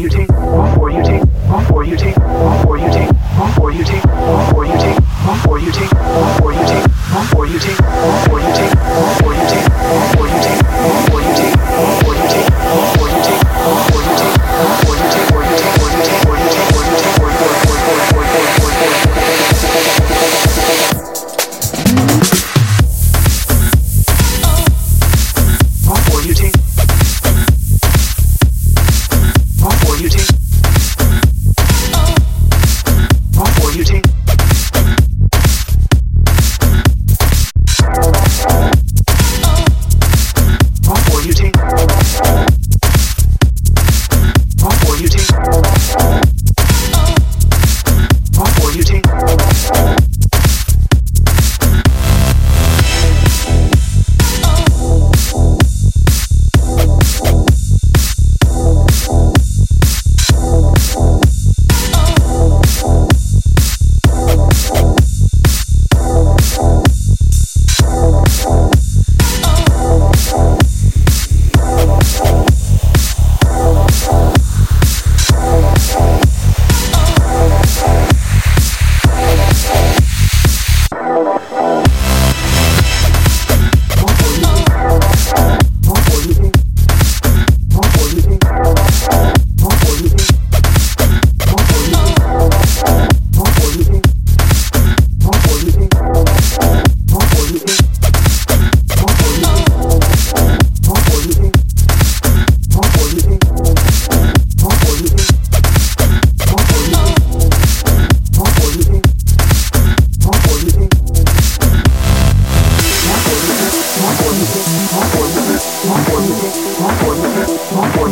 you take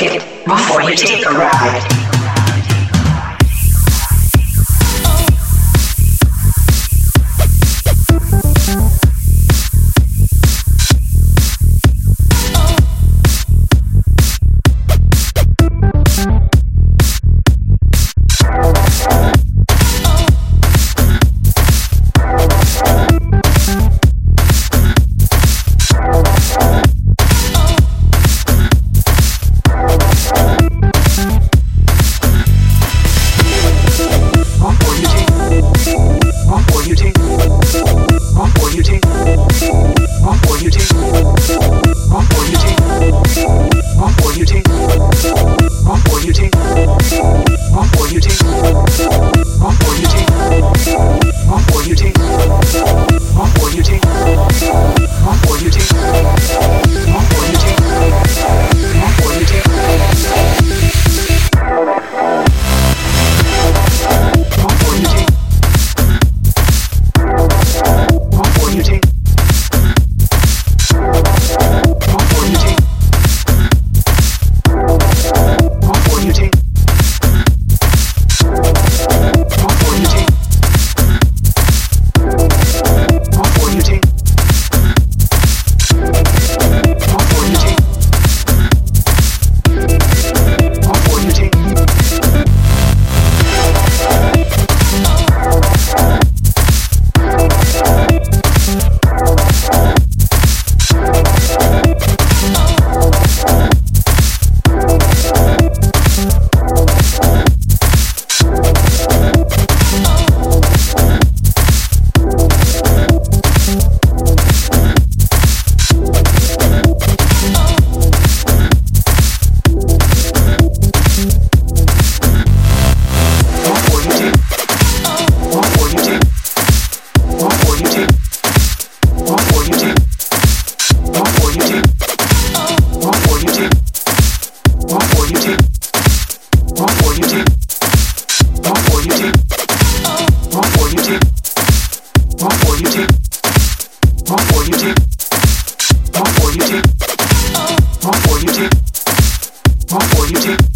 ticket before you take a ride. More for you, More for you, More for you,